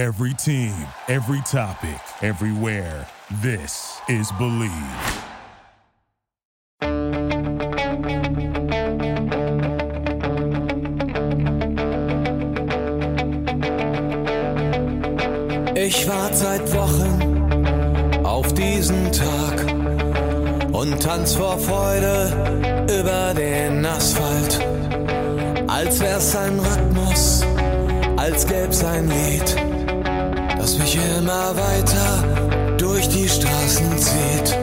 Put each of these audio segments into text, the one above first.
Every team, every topic, everywhere. This is Bleav. Ich warte seit Wochen auf diesen Tag und tanz vor Freude über den Asphalt. Als wär's ein Rhythmus, als gäb's ein Lied, das mich immer weiter durch die Straßen zieht.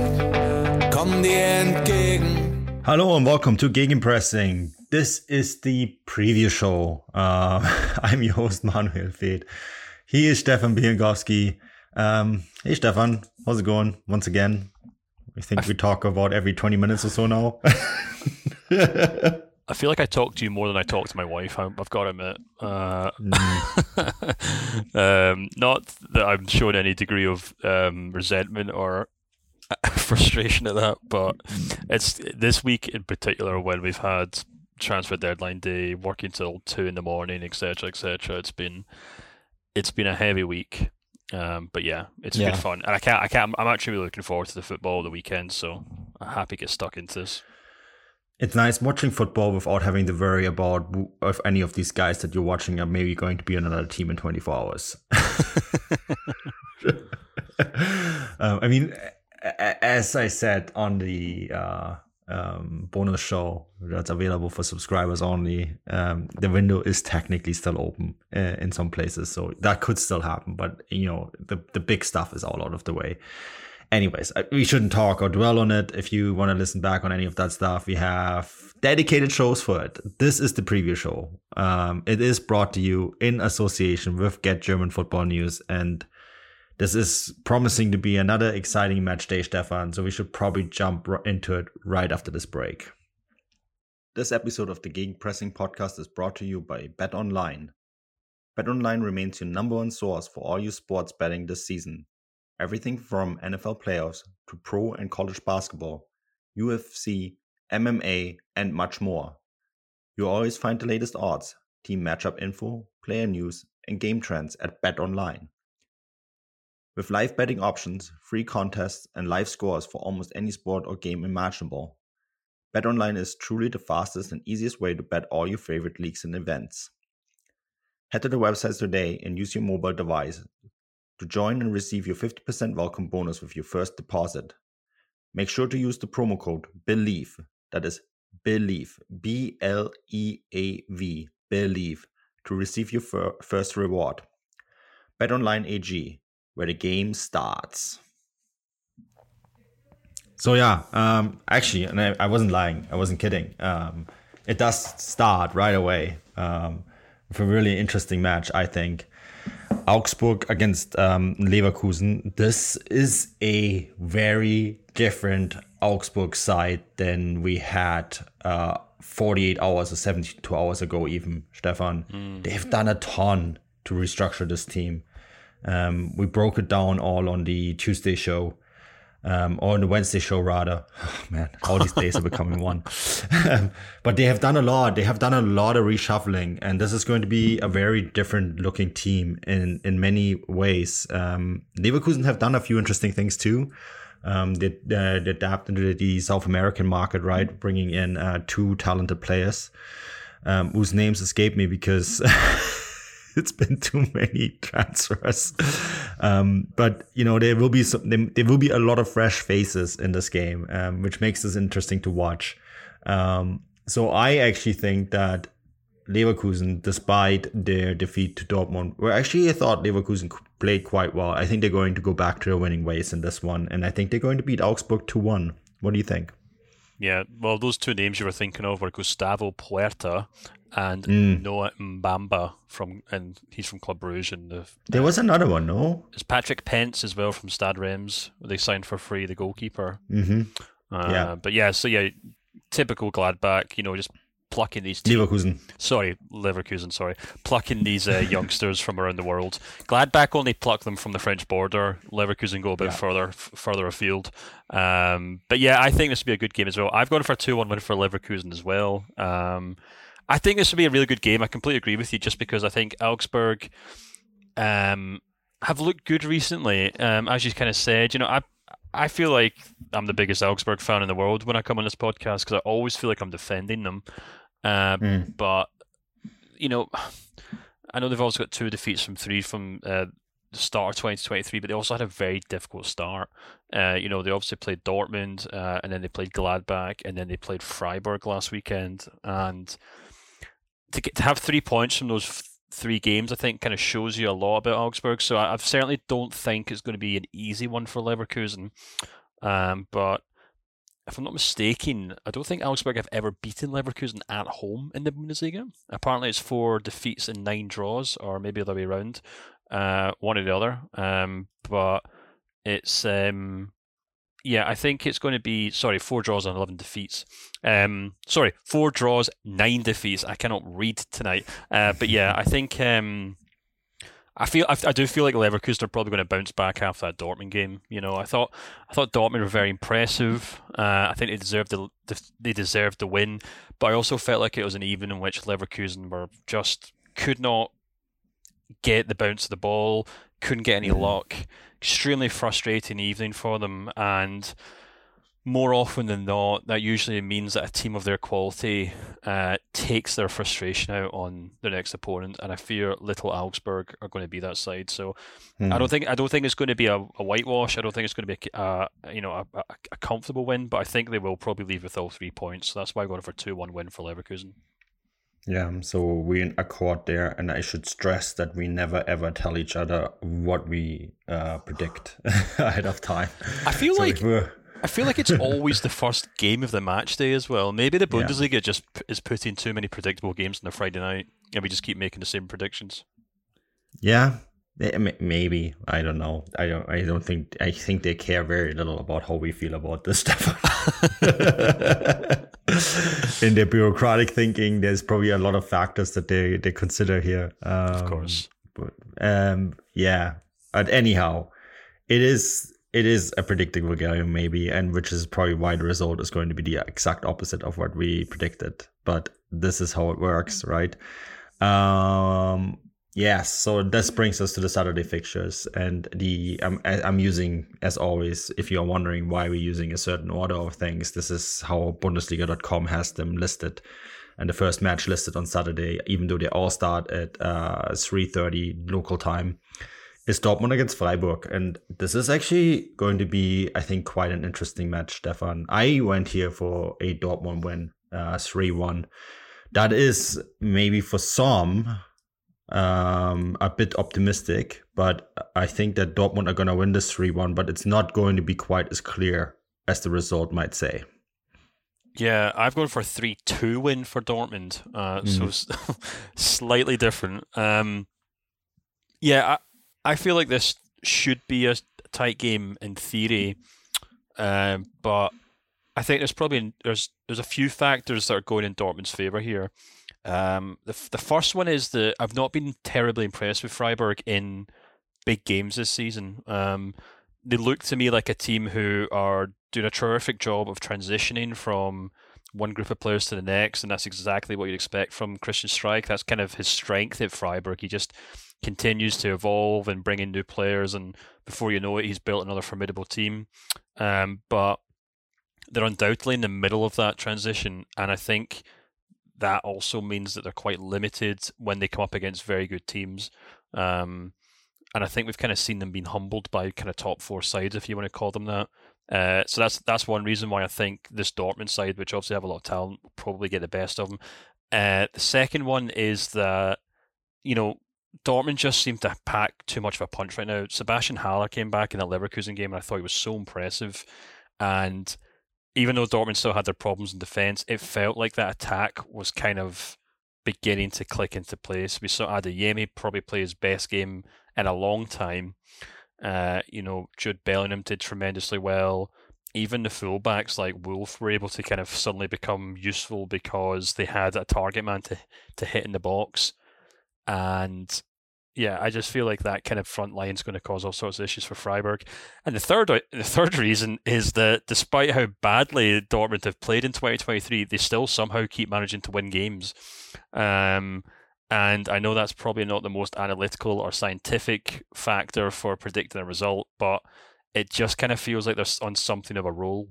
Komm dir entgegen. Hello and welcome to Gegenpressing. This is the preview show. Uh, I'm your host Manuel Fed. He is Stefan Bielgowski. Um, hey Stefan, how's it going? Once again, I think we talk about every 20 minutes or so now. I feel like I talk to you more than I talk to my wife. I've got to admit. Uh, mm. um, not that I'm showing any degree of um, resentment or frustration at that, but it's this week in particular when we've had transfer deadline day, working till two in the morning, etc., etc. It's been it's been a heavy week. Um, but yeah, it's yeah. good fun, and I can't, I can't. I'm actually really looking forward to the football of the weekend, so I'm happy to get stuck into this. It's nice watching football without having to worry about if any of these guys that you're watching are maybe going to be on another team in 24 hours. um, I mean, as I said on the uh, um, bonus show that's available for subscribers only. Um, the window is technically still open uh, in some places, so that could still happen. But you know, the the big stuff is all out of the way. Anyways, we shouldn't talk or dwell on it. If you want to listen back on any of that stuff, we have dedicated shows for it. This is the preview show. Um, it is brought to you in association with Get German Football News and this is promising to be another exciting match day, Stefan. So we should probably jump into it right after this break. This episode of the Gegenpressing podcast is brought to you by Bet Online. Bet Online remains your number one source for all your sports betting this season. Everything from NFL playoffs to pro and college basketball, UFC, MMA, and much more. You'll always find the latest odds, team matchup info, player news, and game trends at Bet Online. With live betting options, free contests, and live scores for almost any sport or game imaginable, BetOnline is truly the fastest and easiest way to bet all your favorite leagues and events. Head to the website today and use your mobile device to join and receive your 50% welcome bonus with your first deposit. Make sure to use the promo code BLEAV, that is BLEAV, B L E A V, BLEAV, to receive your fir- first reward. BetOnline AG, where the game starts. So yeah, um, actually, and I, I, wasn't lying. I wasn't kidding. Um, it does start right away um, with a really interesting match. I think Augsburg against um, Leverkusen. This is a very different Augsburg side than we had uh, 48 hours or 72 hours ago. Even Stefan, mm. they've done a ton to restructure this team. Um, we broke it down all on the Tuesday show, um, or on the Wednesday show rather. Oh, man, all these days are becoming one. But they have done a lot. They have done a lot of reshuffling, and this is going to be a very different looking team in in many ways. Um, Leverkusen have done a few interesting things too. Um, they, uh, they adapt into the South American market, right? Bringing in uh, two talented players um, whose names escape me because. it's been too many transfers. Um, but you know there will be some, there, will be a lot of fresh faces in this game, um, which makes this interesting to watch. Um, so I actually think that Leverkusen, despite their defeat to Dortmund, where actually I thought Leverkusen played quite well. I think they're going to go back to their winning ways in this one, and I think they're going to beat Augsburg two one. What do you think? Yeah, well, those two names you were thinking of were Gustavo Puerta and mm. Noah Mbamba from, and he's from Club Brugge. And the, there was another one, no? It's Patrick Pentz as well from Stade Reims. They signed for free the goalkeeper. Mm-hmm. Uh, yeah, but yeah, so yeah, typical Gladbach. You know, just plucking these team- Leverkusen. Sorry, Leverkusen. Sorry, plucking these uh, youngsters from around the world. Gladbach only pluck them from the French border. Leverkusen go a bit yeah. further f- further afield. Um, but yeah, I think this would be a good game as well. I've gone for a two-one win for Leverkusen as well. Um, I think this will be a really good game. I completely agree with you, just because I think Augsburg um, have looked good recently. Um, as you kind of said, you know, I I feel like I'm the biggest Augsburg fan in the world when I come on this podcast because I always feel like I'm defending them. Uh, mm. But you know, I know they've also got two defeats from three from uh, the start of 2023, but they also had a very difficult start. Uh, you know, they obviously played Dortmund, uh, and then they played Gladbach, and then they played Freiburg last weekend. And to get to have three points from those three games, I think, kind of shows you a lot about Augsburg. So I, I certainly don't think it's going to be an easy one for Leverkusen. Um, but if I'm not mistaken, I don't think Augsburg have ever beaten Leverkusen at home in the Bundesliga. Apparently, it's four defeats and nine draws, or maybe the other way around, uh, one or the other. Um, but it's um, yeah, I think it's going to be sorry, four draws and eleven defeats. Um, sorry, four draws, nine defeats. I cannot read tonight. Uh, but yeah, I think um, I feel I, I, do feel like Leverkusen are probably going to bounce back after that Dortmund game. You know, I thought I thought Dortmund were very impressive. Uh, I think they deserved the, they deserved the win, but I also felt like it was an even in which Leverkusen were just could not get the bounce of the ball, couldn't get any luck extremely frustrating evening for them, and more often than not, that usually means that a team of their quality uh, takes their frustration out on their next opponent, and I fear Little Augsburg are going to be that side. So mm. I hmm. don't think I don't think it's going to be a, a whitewash. I don't think it's going to be a, uh, you know a, a, comfortable win, but I think they will probably leave with all three points. So that's why I'm going for two one win for Leverkusen. Yeah, so we're in accord there, and I should stress that we never ever tell each other what we uh, predict ahead of time. I feel so like I feel like it's always the first game of the match day as well. Maybe the Bundesliga yeah. just is putting too many predictable games on the Friday night, and we just keep making the same predictions. Yeah, maybe I don't know. I don't. I don't think. I think they care very little about how we feel about this stuff. in their bureaucratic thinking, there's probably a lot of factors that they they consider here. Um, of course, but um, yeah. But anyhow, it is it is a predictable game maybe, and which is probably why the result is going to be the exact opposite of what we predicted. But this is how it works, right? Um, Yes, so this brings us to the Saturday fixtures, and the I'm I'm using as always. If you are wondering why we're using a certain order of things, this is how Bundesliga.com has them listed, and the first match listed on Saturday, even though they all start at uh, 3:30 local time, is Dortmund against Freiburg, and this is actually going to be, I think, quite an interesting match. Stefan, I went here for a Dortmund win, uh, three uh, one. That is maybe for some um, a bit optimistic, but I think that Dortmund are going to win this 3 1, but it's not going to be quite as clear as the result might say. Yeah, I've gone for a 3 2 win for Dortmund, uh, mm. so slightly different. Um, yeah, I, I feel like this should be a tight game in theory, uh, but I think there's probably there's there's a few factors that are going in Dortmund's favour here. Um, the the first one is that I've not been terribly impressed with Freiburg in big games this season. Um, they look to me like a team who are doing a terrific job of transitioning from one group of players to the next, and that's exactly what you'd expect from Christian Streich. That's kind of his strength at Freiburg. He just continues to evolve and bring in new players, and before you know it, he's built another formidable team. Um, but they're undoubtedly in the middle of that transition, and I think that also means that they're quite limited when they come up against very good teams. Um, and I think we've kind of seen them being humbled by kind of top four sides, if you want to call them that. Uh, so that's that's one reason why I think this Dortmund side, which obviously have a lot of talent, will probably get the best of them. Uh, the second one is that you know Dortmund just seem to pack too much of a punch right now. Sebastian Haller came back in the Leverkusen game, and I thought he was so impressive. And even though Dortmund still had their problems in defence, it felt like that attack was kind of beginning to click into place. We saw Adeyemi probably play his best game in a long time. Uh, you know, Jude Bellingham did tremendously well. Even the fullbacks like Wolf were able to kind of suddenly become useful because they had a target man to, to hit in the box. And yeah, I just feel like that kind of front line is going to cause all sorts of issues for Freiburg. And the third the third reason is that despite how badly Dortmund have played in 2023, they still somehow keep managing to win games. Um, and I know that's probably not the most analytical or scientific factor for predicting a result, but it just kind of feels like they're on something of a roll.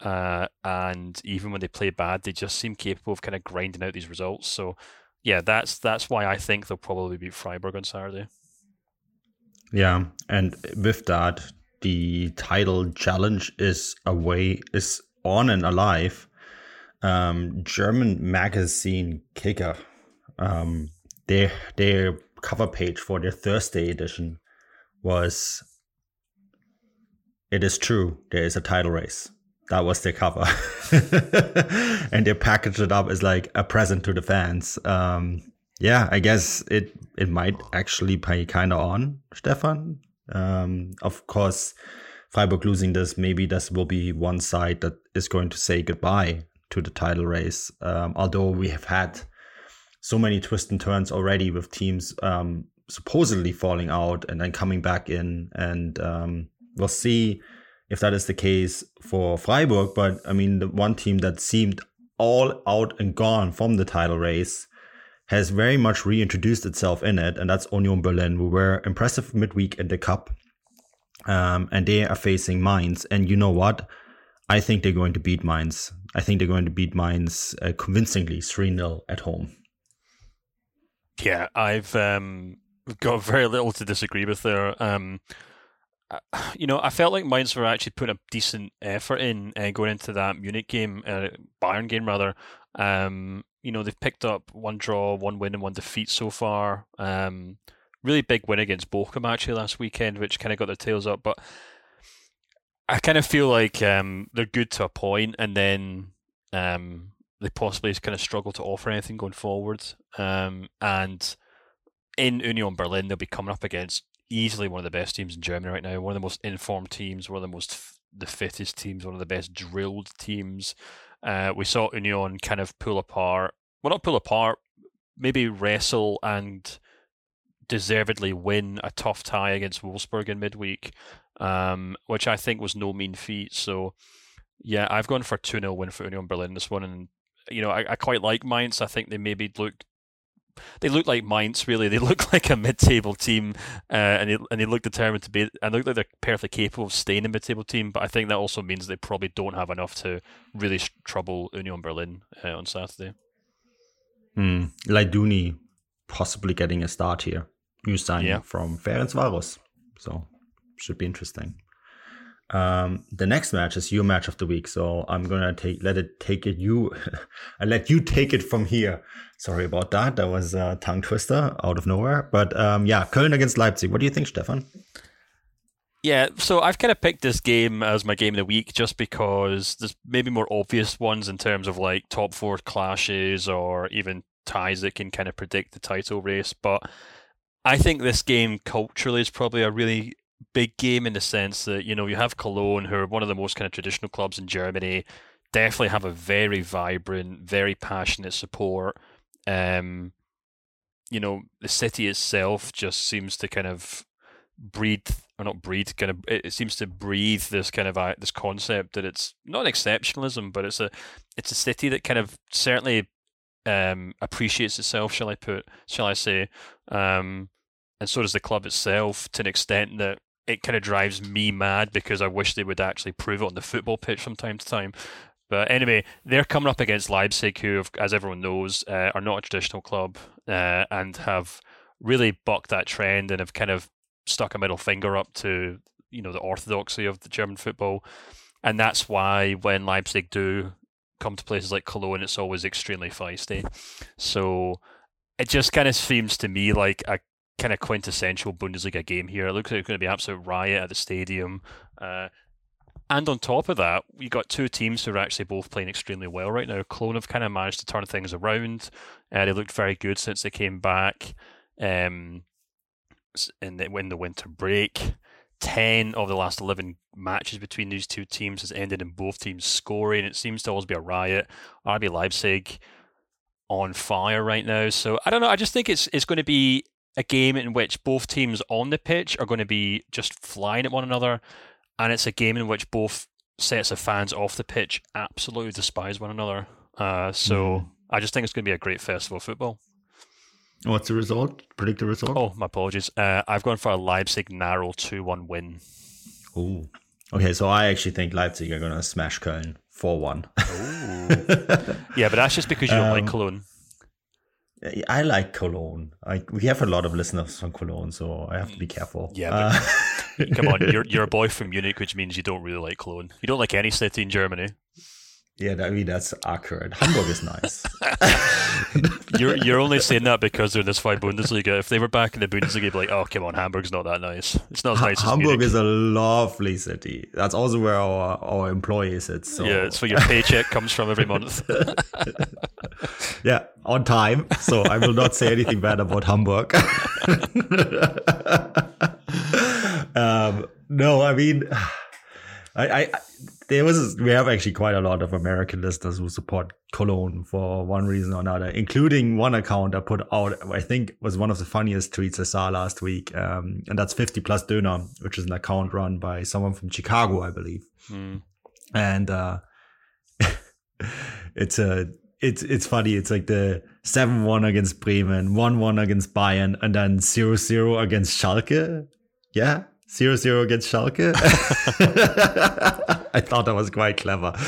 Uh, and even when they play bad, they just seem capable of kind of grinding out these results. So, yeah, that's that's why I think they'll probably beat Freiburg on Saturday. Yeah, and with that, the title challenge is away is on and alive. Um, German magazine Kicker, um, their their cover page for their Thursday edition was it is true there is a title race that was their cover. And they packaged it up as like a present to the fans. Um, yeah i guess it it might actually pay kind of on stefan. Um, of course freiburg losing this maybe this will be one side that is going to say goodbye to the title race. Um, although we have had so many twists and turns already with teams um, supposedly falling out and then coming back in and um, we'll see if that is the case for Freiburg. But I mean, the one team that seemed all out and gone from the title race has very much reintroduced itself in it, and that's Union Berlin, who were impressive midweek in the cup. Um, and they are facing Mainz. And you know what? I think they're going to beat Mainz. I think they're going to beat Mainz uh, convincingly 3 0 at home. Yeah, I've um, got very little to disagree with there. Um, you know, I felt like Mainz were actually putting a decent effort in uh, going into that Munich game, uh, Bayern game rather. Um, you know, they've picked up one draw, one win, and one defeat so far. Um, really big win against Bochum actually last weekend, which kind of got their tails up. But I kind of feel like um, they're good to a point, and then um, they possibly kind of struggle to offer anything going forward. Um, and in Union Berlin, they'll be coming up against easily one of the best teams in Germany right now. One of the most informed teams, one of the most f- the fittest teams, one of the best drilled teams. Uh, we saw Union kind of pull apart. Well, not pull apart, maybe wrestle and deservedly win a tough tie against Wolfsburg in midweek, um, which I think was no mean feat. So, yeah, I've gone for 2 0 win for Union Berlin this one. And, you know, I, I quite like Mainz. I think they maybe look they look like Mainz, really. They look like a mid-table team, uh, and they and they look determined to be. And look like they're perfectly capable of staying a mid-table team. But I think that also means they probably don't have enough to really trouble Union Berlin uh, on Saturday. Mm. Laïdouni possibly getting a start here. New signing yeah. from Ferencvaros, so should be interesting. Um, the next match is your match of the week, so I'm gonna take let it take it you, I let you take it from here. Sorry about that. That was a tongue twister out of nowhere. But um, yeah, Köln against Leipzig. What do you think, Stefan? Yeah, so I've kind of picked this game as my game of the week just because there's maybe more obvious ones in terms of like top four clashes or even ties that can kind of predict the title race. But I think this game culturally is probably a really big game in the sense that you know you have Cologne, who are one of the most kind of traditional clubs in Germany, definitely have a very vibrant, very passionate support. Um, you know, the city itself just seems to kind of breed or not breed kind of it, seems to breathe this kind of uh, this concept that it's not an exceptionalism but it's a it's a city that kind of certainly um, appreciates itself shall i put shall i say um, and so does the club itself to an extent that it kind of drives me mad because I wish they would actually prove it on the football pitch from time to time. But anyway, they're coming up against Leipzig, who, as everyone knows, uh, are not a traditional club uh, and have really bucked that trend and have kind of stuck a middle finger up to you know the orthodoxy of the German football, and that's why when Leipzig do come to places like Cologne, it's always extremely feisty. So it just kind of seems to me like a kind of quintessential Bundesliga game here. It looks like it's going to be absolute riot at the stadium. Uh, and on top of that, we got two teams who are actually both playing extremely well right now. Cologne have kind of managed to turn things around. Uh, they looked very good since they came back um, in, the, in the winter break. 10 of the last 11 matches between these two teams has ended in both teams scoring. It seems to always be a riot. RB Leipzig on fire right now. So I don't know. I just think it's it's going to be a game in which both teams on the pitch are going to be just flying at one another, and it's a game in which both sets of fans off the pitch absolutely despise one another. Uh, so mm. I just think it's going to be a great festival of football. What's the result? Predict the result? Oh, my apologies. Uh, I've gone for a Leipzig narrow 2 1 win. Oh. Okay, so I actually think Leipzig are going to smash Köln 4 1. Yeah, but that's just because you don't like Um, Cologne. I like Cologne. I, we have a lot of listeners from Cologne, so I have to be careful. Yeah, Uh, Come on, you're, you're a boy from Munich, which means you don't really like Cologne. You don't like any city in Germany. Yeah, I mean, that's accurate. Hamburg is nice. You're you're only saying that because they're in this five Bundesliga. If they were back in the Bundesliga, you'd be like, oh, come on, Hamburg's not that nice. It's not as nice as Hamburg Munich. is a lovely city. That's also where our, our employee sits. So. Yeah, it's where your paycheck comes from every month. Yeah, on time. So I will not say anything bad about Hamburg. um, no, I mean, I, I there was we have actually quite a lot of American listeners who support Cologne for one reason or another, including one account I put out. I think was one of the funniest tweets I saw last week, um, and that's 50 plus Döner, which is an account run by someone from Chicago, I believe. Hmm. and uh it's a it's it's funny. It's like the 7-1 against bremen 1-1 against bayern and then 0-0 against schalke. Yeah? 0-0 against schalke i thought that was quite clever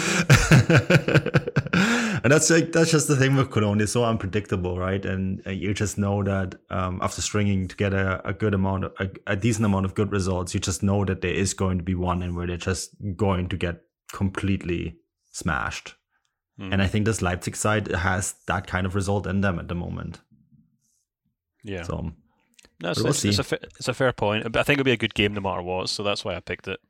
and that's like that's just the thing with cologne it's so unpredictable right and uh, you just know that um, after stringing together a good amount of, a, a decent amount of good results you just know that there is going to be one in where they're just going to get completely smashed. Hmm. And I think this Leipzig side has that kind of result in them at the moment. Yeah, So no, it's, we'll it's, it's a it's a fair point. I think it'll be a good game no matter what. So that's why I picked it.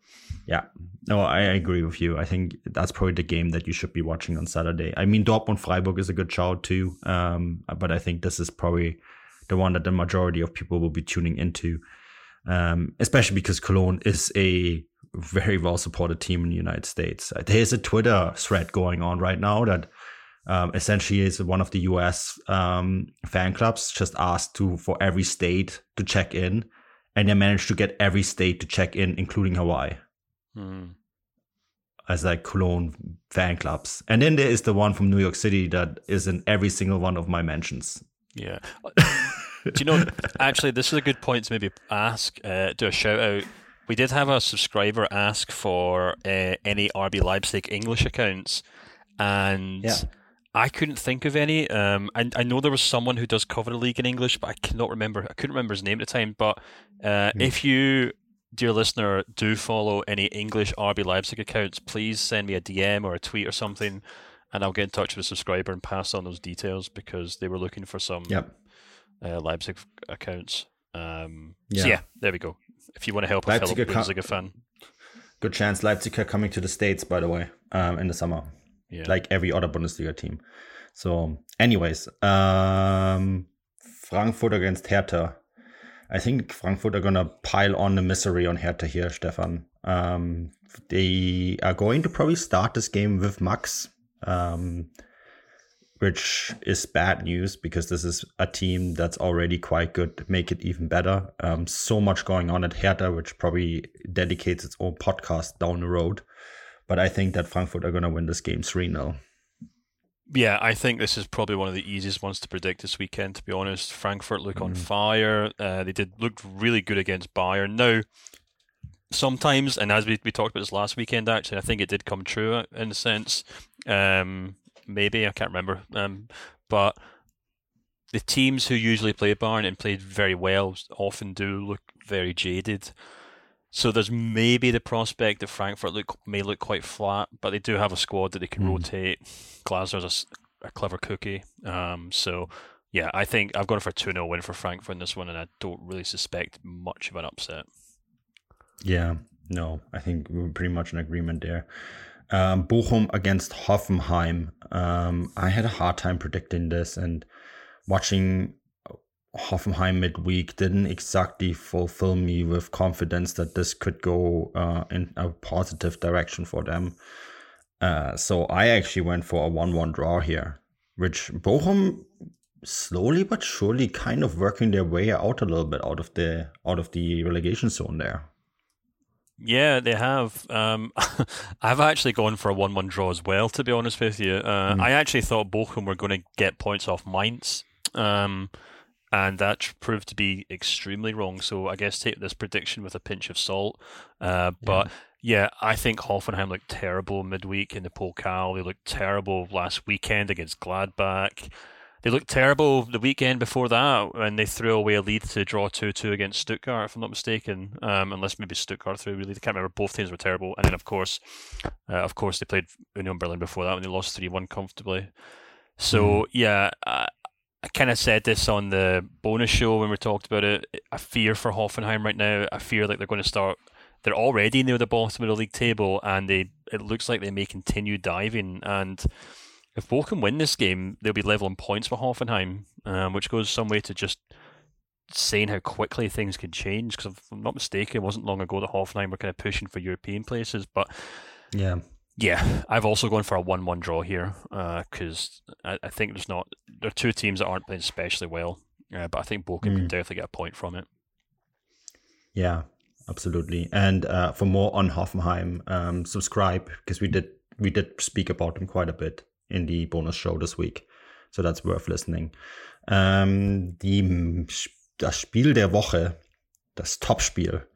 yeah, no, I agree with you. I think that's probably the game that you should be watching on Saturday. I mean, Dortmund Freiburg is a good shout too, um, but I think this is probably the one that the majority of people will be tuning into, um, especially because Cologne is a very well supported team in the United States. There's a Twitter thread going on right now that um, essentially is one of the US um, fan clubs just asked to for every state to check in, and they managed to get every state to check in, including Hawaii, Hmm. as like Cologne fan clubs. And then there is the one from New York City that is in every single one of my mentions. Yeah. Do you know? Actually, this is a good point to maybe ask. Uh, do a shout out. We did have a subscriber ask for uh, any RB Leipzig English accounts, and Yeah. I couldn't think of any. Um, I, I know there was someone who does cover the league in English, but I cannot remember. I couldn't remember his name at the time. But uh, if you, dear listener, do follow any English RB Leipzig accounts, please send me a DM or a tweet or something, and I'll get in touch with a subscriber and pass on those details because they were looking for some Yep. uh, Leipzig accounts. Um, So Yeah. yeah, there we go. If you want to help a Leipzig fellow Bundesliga fan, Good chance Leipzig are coming to the States, by the way, um, in the summer. Yeah, like every other Bundesliga team. So, anyways, um, Frankfurt against Hertha. I think Frankfurt are gonna pile on the misery on Hertha here, Stefan. Um, they are going to probably start this game with Max, um, which is bad news because this is a team that's already quite good. Make it even better. Um, so much going on at Hertha, which probably dedicates its own podcast down the road. But I think that Frankfurt are going to win this game 3 0. yeah. I think this is probably one of the easiest ones to predict this weekend. To be honest, Frankfurt look on fire. Uh, they did look really good against Bayern. Now, sometimes, and as we, we talked about this last weekend, actually, I think it did come true in a sense. Um, maybe I can't remember, um, but the teams who usually play Bayern and played very well often do look very jaded. So there's maybe the prospect that Frankfurt look may look quite flat, but they do have a squad that they can Mm. rotate. Glasner's a clever cookie. Um, so yeah, I think I've gone for a 2 0 win for Frankfurt in this one, and I don't really suspect much of an upset. Yeah, no, I think we're pretty much in agreement there. Um, Bochum against Hoffenheim. Um, I had a hard time predicting this, and watching Hoffenheim midweek didn't exactly fulfill me with confidence that this could go uh, in a positive direction for them. Uh, so I actually went for a 1 1 draw here, which Bochum slowly but surely kind of working their way out a little bit out of the out of the relegation zone there. Yeah, they have. Um, I've actually gone for a one-one draw as well. To be honest with you, uh, Mm. I actually thought Bochum were going to get points off Mainz, um, and that proved to be extremely wrong. So I guess take this prediction with a pinch of salt. Uh, but yeah. yeah. I think Hoffenheim looked terrible midweek in the Pokal. They looked terrible last weekend against Gladbach. They looked terrible the weekend before that when they threw away a lead to draw 2 2 against Stuttgart, if I'm not mistaken. Um, unless maybe Stuttgart threw really. I can't remember. Both teams were terrible. And then, of course, uh, of course, they played Union Berlin before that when they lost 3 1 comfortably. So, mm. yeah, I, I kind of said this on the bonus show when we talked about it. I fear for Hoffenheim right now. I fear like they're going to start. They're already near the bottom of the league table, and they it looks like they may continue diving. And if Bochum win this game, they'll be level in points for Hoffenheim, um, which goes some way to just saying how quickly things can change. Because if I'm not mistaken, it wasn't long ago that Hoffenheim were kind of pushing for European places. But yeah, yeah, I've also gone for a one-one draw here because uh, I, I, think there's not there are two teams that aren't playing especially well, uh, but I think Bochum mm. can definitely get a point from it. Yeah, absolutely. And uh, for more on Hoffenheim, um, subscribe because we did we did speak about them quite a bit in the bonus show this week. So that's worth listening. Ähm, die, das Spiel der Woche, das Topspiel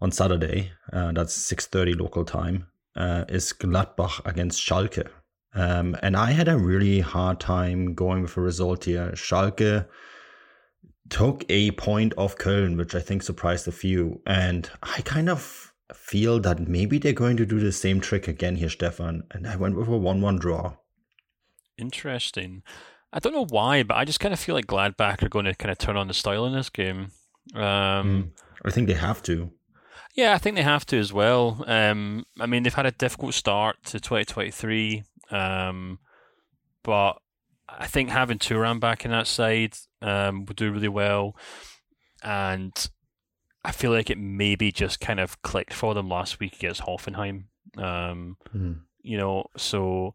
on Saturday, uh, that's 6.30 local time, uh, is Gladbach against Schalke. Um, and I had a really hard time going with a result here. Schalke took a point off Köln, which I think surprised a few. And I kind of feel that maybe they're going to do the same trick again here, Stefan. And I went with a 1 1 draw. Interesting. I don't know why, but I just kind of feel like Gladbach are going to kind of turn on the style in this game. Um, mm, I think they have to. Yeah, I think they have to as well. Um, I mean, they've had a difficult start to 2023, um, but I think having Thuram back in that side um, would do really well. And I feel like it maybe just kind of clicked for them last week against Hoffenheim. Um, mm. You know, so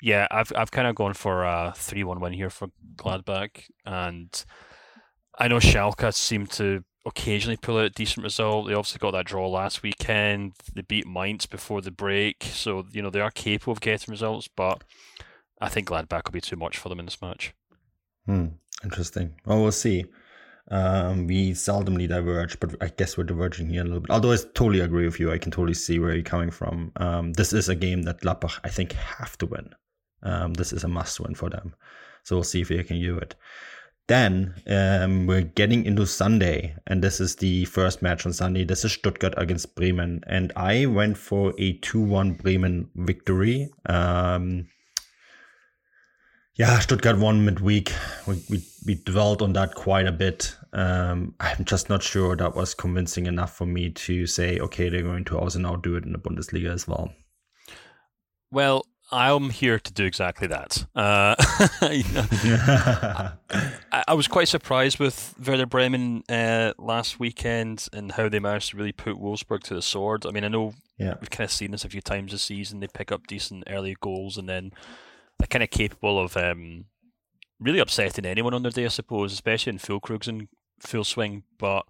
yeah, I've I've kind of gone for a three-one win here for Gladbach, and I know Schalke seem to occasionally pull out a decent result. They obviously got that draw last weekend. They beat Mainz before the break, so you know they are capable of getting results. But I think Gladbach will be too much for them in this match. Hmm. Interesting. Well, we'll see. Um, we seldomly diverge, but I guess we're diverging here a little bit. Although I totally agree with you, I can totally see where you're coming from. Um, this is a game that Gladbach, I think, have to win. Um, this is a must win for them. So we'll see if they can do it. Then um, we're getting into Sunday, and this is the first match on Sunday. This is Stuttgart against Bremen, and I went for a 2 1 Bremen victory. Um, yeah, Stuttgart won midweek. We, we, we dwelled on that quite a bit. Um, I'm just not sure that was convincing enough for me to say, okay, they're going to also now do it in the Bundesliga as well. Well, I'm here to do exactly that. Uh, I, I, was quite surprised with Werder Bremen uh, last weekend and how they managed to really put Wolfsburg to the sword. I mean, I know yeah. we've kind of seen this a few times this season. They pick up decent early goals and then they're kind of capable of um, really upsetting anyone on their day, I suppose, especially in Füllkrug's in full swing. But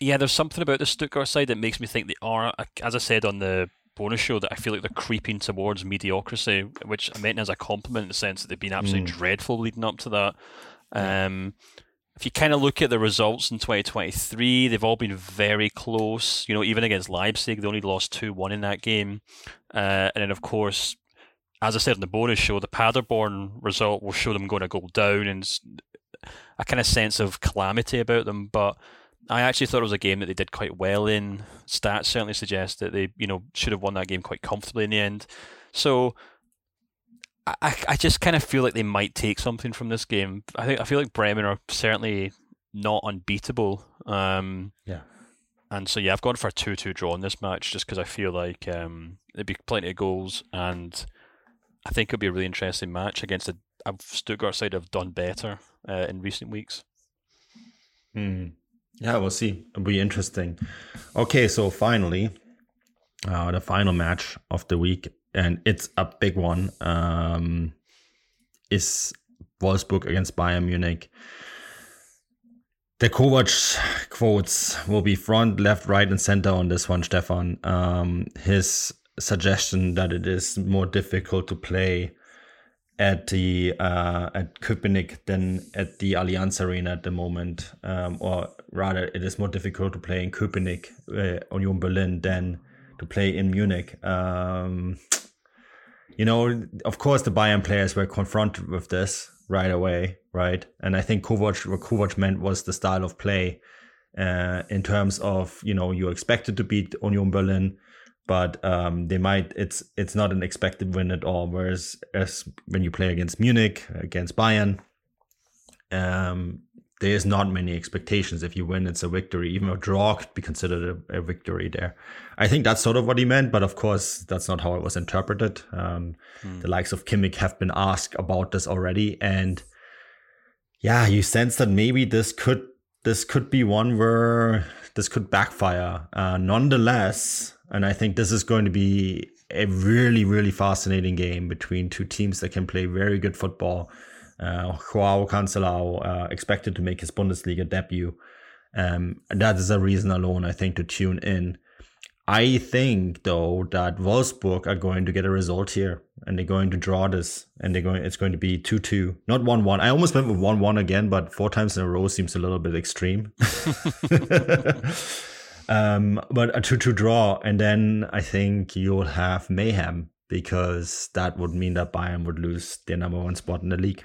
yeah, there's something about the Stuttgart side that makes me think they are, as I said on the bonus show that I feel like they're creeping towards mediocrity, which I meant as a compliment in the sense that they've been absolutely mm. dreadful leading up to that. Um, if you kind of look at the results in 2023, they've all been very close. You know, even against Leipzig, they only lost 2 1 in that game. Uh, and then, of course, as I said in the bonus show, the Paderborn result will show them going to go down and a kind of sense of calamity about them. But I actually thought it was a game that they did quite well in. Stats certainly suggest that they, you know, should have won that game quite comfortably in the end. So I, I just kind of feel like they might take something from this game. I think I feel like Bremen are certainly not unbeatable. Um, yeah. And so yeah, I've gone for a two-two draw in this match just because I feel like um, there'd be plenty of goals, and I think it'll be a really interesting match against a, a Stuttgart side have done better uh, in recent weeks. Hmm. Yeah, we'll see. It'll be interesting. Okay, so finally, uh, the final match of the week, and it's a big one, um, is Wolfsburg against Bayern Munich. The Kovac quotes will be front, left, right, and center on this one, Stefan. Um, his suggestion that it is more difficult to play at the uh, at Köpenick than at the Allianz Arena at the moment, um, or rather, it is more difficult to play in Köpenick, uh, Union Berlin, than to play in Munich. Um, you know, of course, the Bayern players were confronted with this right away, right? And I think Kovac, what Kovac meant was the style of play uh, in terms of, you know, you're expected to beat Union Berlin, but um, they might, it's it's not an expected win at all. Whereas as when you play against Munich, against Bayern, um, there's not many expectations. If you win, it's a victory. Even a draw could be considered a, a, victory there. I think that's sort of what he meant, but of course, that's not how it was interpreted. Um, hmm. The likes of Kimmich have been asked about this already, and yeah, you sense that maybe this could this could be one where this could backfire. Uh, nonetheless, and I think this is going to be a really, really fascinating game between two teams that can play very good football uh, Joao Cancelo uh, expected to make his Bundesliga debut. Um, that is a reason alone, I think, to tune in. I think though that Wolfsburg are going to get a result here, and they're going to draw this, and they're going. It's going to be two two, not one one. I almost went with one one again, but four times in a row seems a little bit extreme. um, but a two two draw, and then I think you'll have mayhem because that would mean that Bayern would lose their number one spot in the league.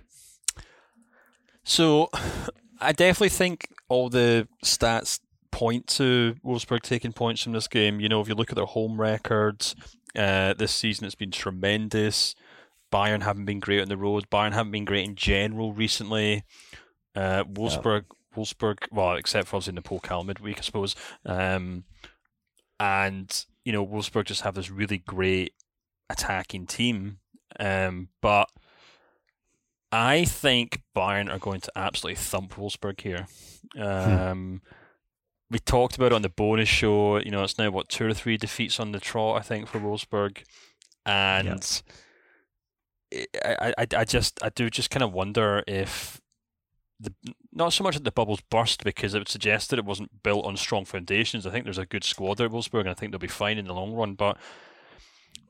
So I definitely think all the stats point to Wolfsburg taking points from this game. You know, if you look at their home records, uh, this season it's been tremendous. Bayern haven't been great on the road. Bayern haven't been great in general recently. Uh, Wolfsburg, yeah. Wolfsburg, well, except for obviously in the Pokal midweek, I suppose. Um, and you know, Wolfsburg just have this really great attacking team. Um, but I think Bayern are going to absolutely thump Wolfsburg here. Hmm. Um, hmm. We talked about it on the bonus show. You know, it's now what two or three defeats on the trot, I think, for Wolfsburg, and I, I, I just, I do just kind of wonder if the not so much that the bubbles burst because it would suggest that it wasn't built on strong foundations. I think there's a good squad at Wolfsburg, and I think they'll be fine in the long run. But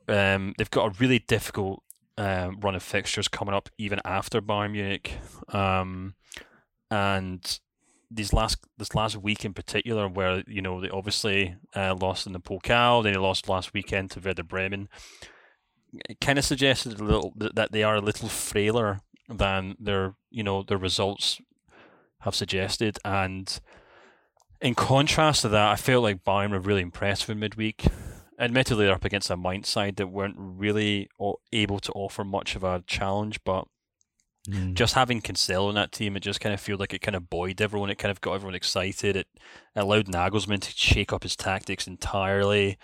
um, they've got a really difficult uh, run of fixtures coming up even after Bayern Munich, um, and these last this last week in particular, where you know they obviously uh, lost in the Pokal, they lost last weekend to Werder Bremen. It kind of suggested a little that they are a little frailer than their you know their results have suggested, and in contrast to that, I felt like Bayern were really impressive in midweek admittedly they're up against a Mainz side that weren't really able to offer much of a challenge, but mm. just having Cancelo in that team, it just kind of felt like it kind of buoyed everyone. It kind of got everyone excited. It allowed Nagelsmann to shake up his tactics entirely.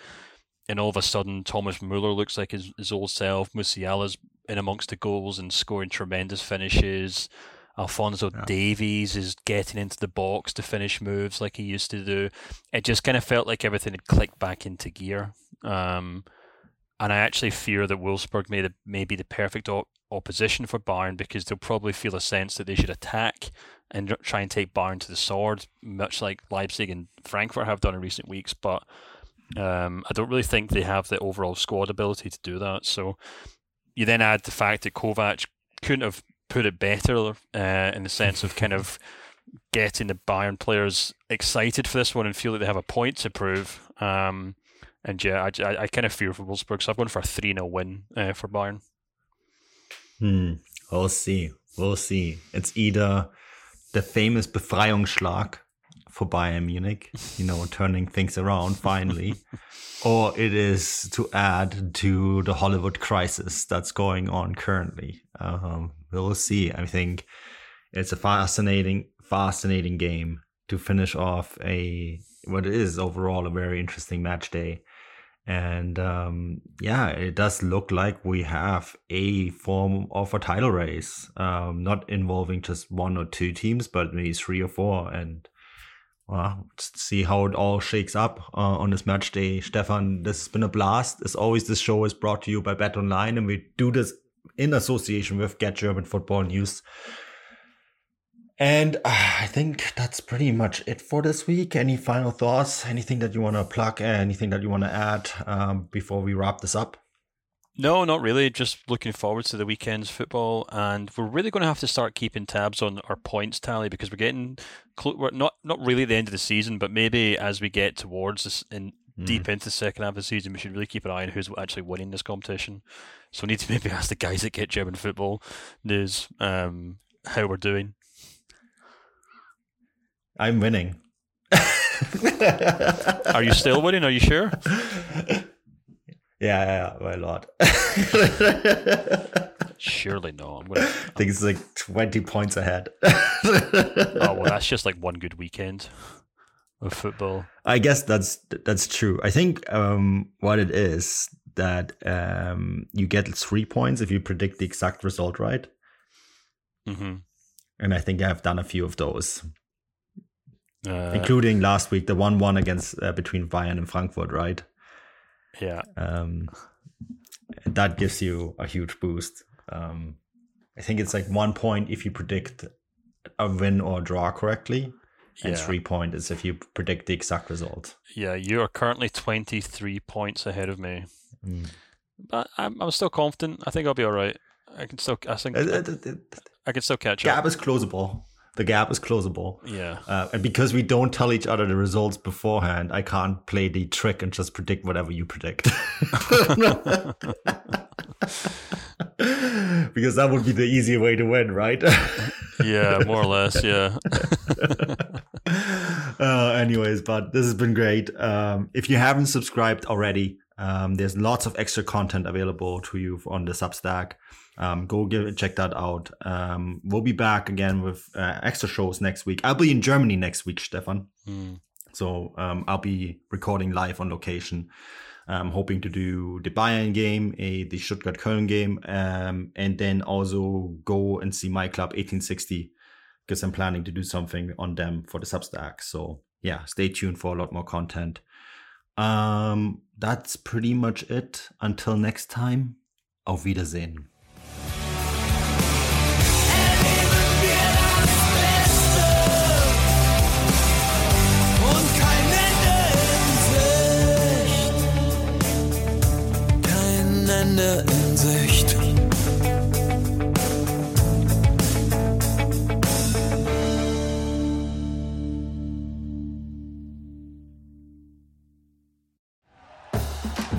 And all of a sudden, Thomas Muller looks like his, his old self. Musiala's in amongst the goals and scoring tremendous finishes. Alphonso yeah. Davies is getting into the box to finish moves like he used to do. It just kind of felt like everything had clicked back into gear. Um, and I actually fear that Wolfsburg may, the, may be the perfect op- opposition for Bayern because they'll probably feel a sense that they should attack and try and take Bayern to the sword, much like Leipzig and Frankfurt have done in recent weeks. But um, I don't really think they have the overall squad ability to do that. So you then add the fact that Kovac couldn't have put it better uh, in the sense of kind of getting the Bayern players excited for this one and feel that they have a point to prove. Um, and yeah, I, I, I kind of fear for Wolfsburg, so I'm going for a 3 0 win uh, for Bayern. Hmm. We'll see. We'll see. It's either the famous Befreiungsschlag for Bayern Munich, you know, turning things around finally, or it is to add to the Hollywood crisis that's going on currently. Um, we'll see. I think it's a fascinating, fascinating game to finish off a what is overall a very interesting match day. And um, yeah, it does look like we have a form of a title race, um, not involving just one or two teams, but maybe three or four. And well, see how it all shakes up uh, on this match day. Stefan, this has been a blast. As always, this show is brought to you by Bet Online, and we do this in association with Get German Football News. And uh, I think that's pretty much it for this week. Any final thoughts? Anything that you want to plug? Anything that you want to add um, before we wrap this up? No, not really. Just looking forward to the weekend's football, and we're really going to have to start keeping tabs on our points tally because we're getting cl- we're not not really the end of the season, but maybe as we get towards this in deep into the second half of the season, we should really keep an eye on who's actually winning this competition. So we need to maybe ask the guys that get German football news um, how we're doing. I'm winning. Are you still winning? Are you sure? Yeah, yeah, by a lot. Surely no. I'm gonna. I think it's like 20 points ahead. Oh well, that's just like one good weekend of football. I guess that's that's true. I think um, what it is that um, you get three points if you predict the exact result right, hmm and I think I've done a few of those, Uh, including last week the one-one against uh, between Bayern and Frankfurt, right? yeah. Um, that gives you a huge boost. Um, I think it's like one point if you predict a win or a draw correctly, and Yeah. three point is if you predict the exact result. Yeah, you are currently 23 points ahead of me. Mm. But I'm, I'm still confident. I think I'll be all right. I can still, I think, Uh, uh, I can still catch up. gap is closable. The gap is closable. Yeah. Uh, and because we don't tell each other the results beforehand, I can't play the trick and just predict whatever you predict. because that would be the easier way to win, right? Yeah, more or less. Yeah. uh, anyways, but this has been great. Um, if you haven't subscribed already, um, there's lots of extra content available to you on the Substack. Um, go give check that out. Um, we'll be back again with uh, extra shows next week. I'll be in Germany next week, Stefan. Mm. So um, I'll be recording live on location. I'm hoping to do the Bayern game, a, the Stuttgart Köln game, um, and then also go and see my club 1860 because I'm planning to do something on them for the Substack. So yeah, stay tuned for a lot more content. Um, that's pretty much it. Until next time, auf Wiedersehen. In Sicht.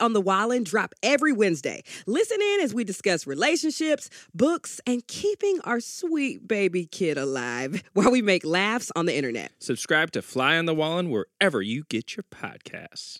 on the Wallen drop every Wednesday. Listen in as we discuss relationships, books, and keeping our sweet baby kid alive while we make laughs on the internet. Subscribe to Fly on the Wallen wherever you get your podcasts.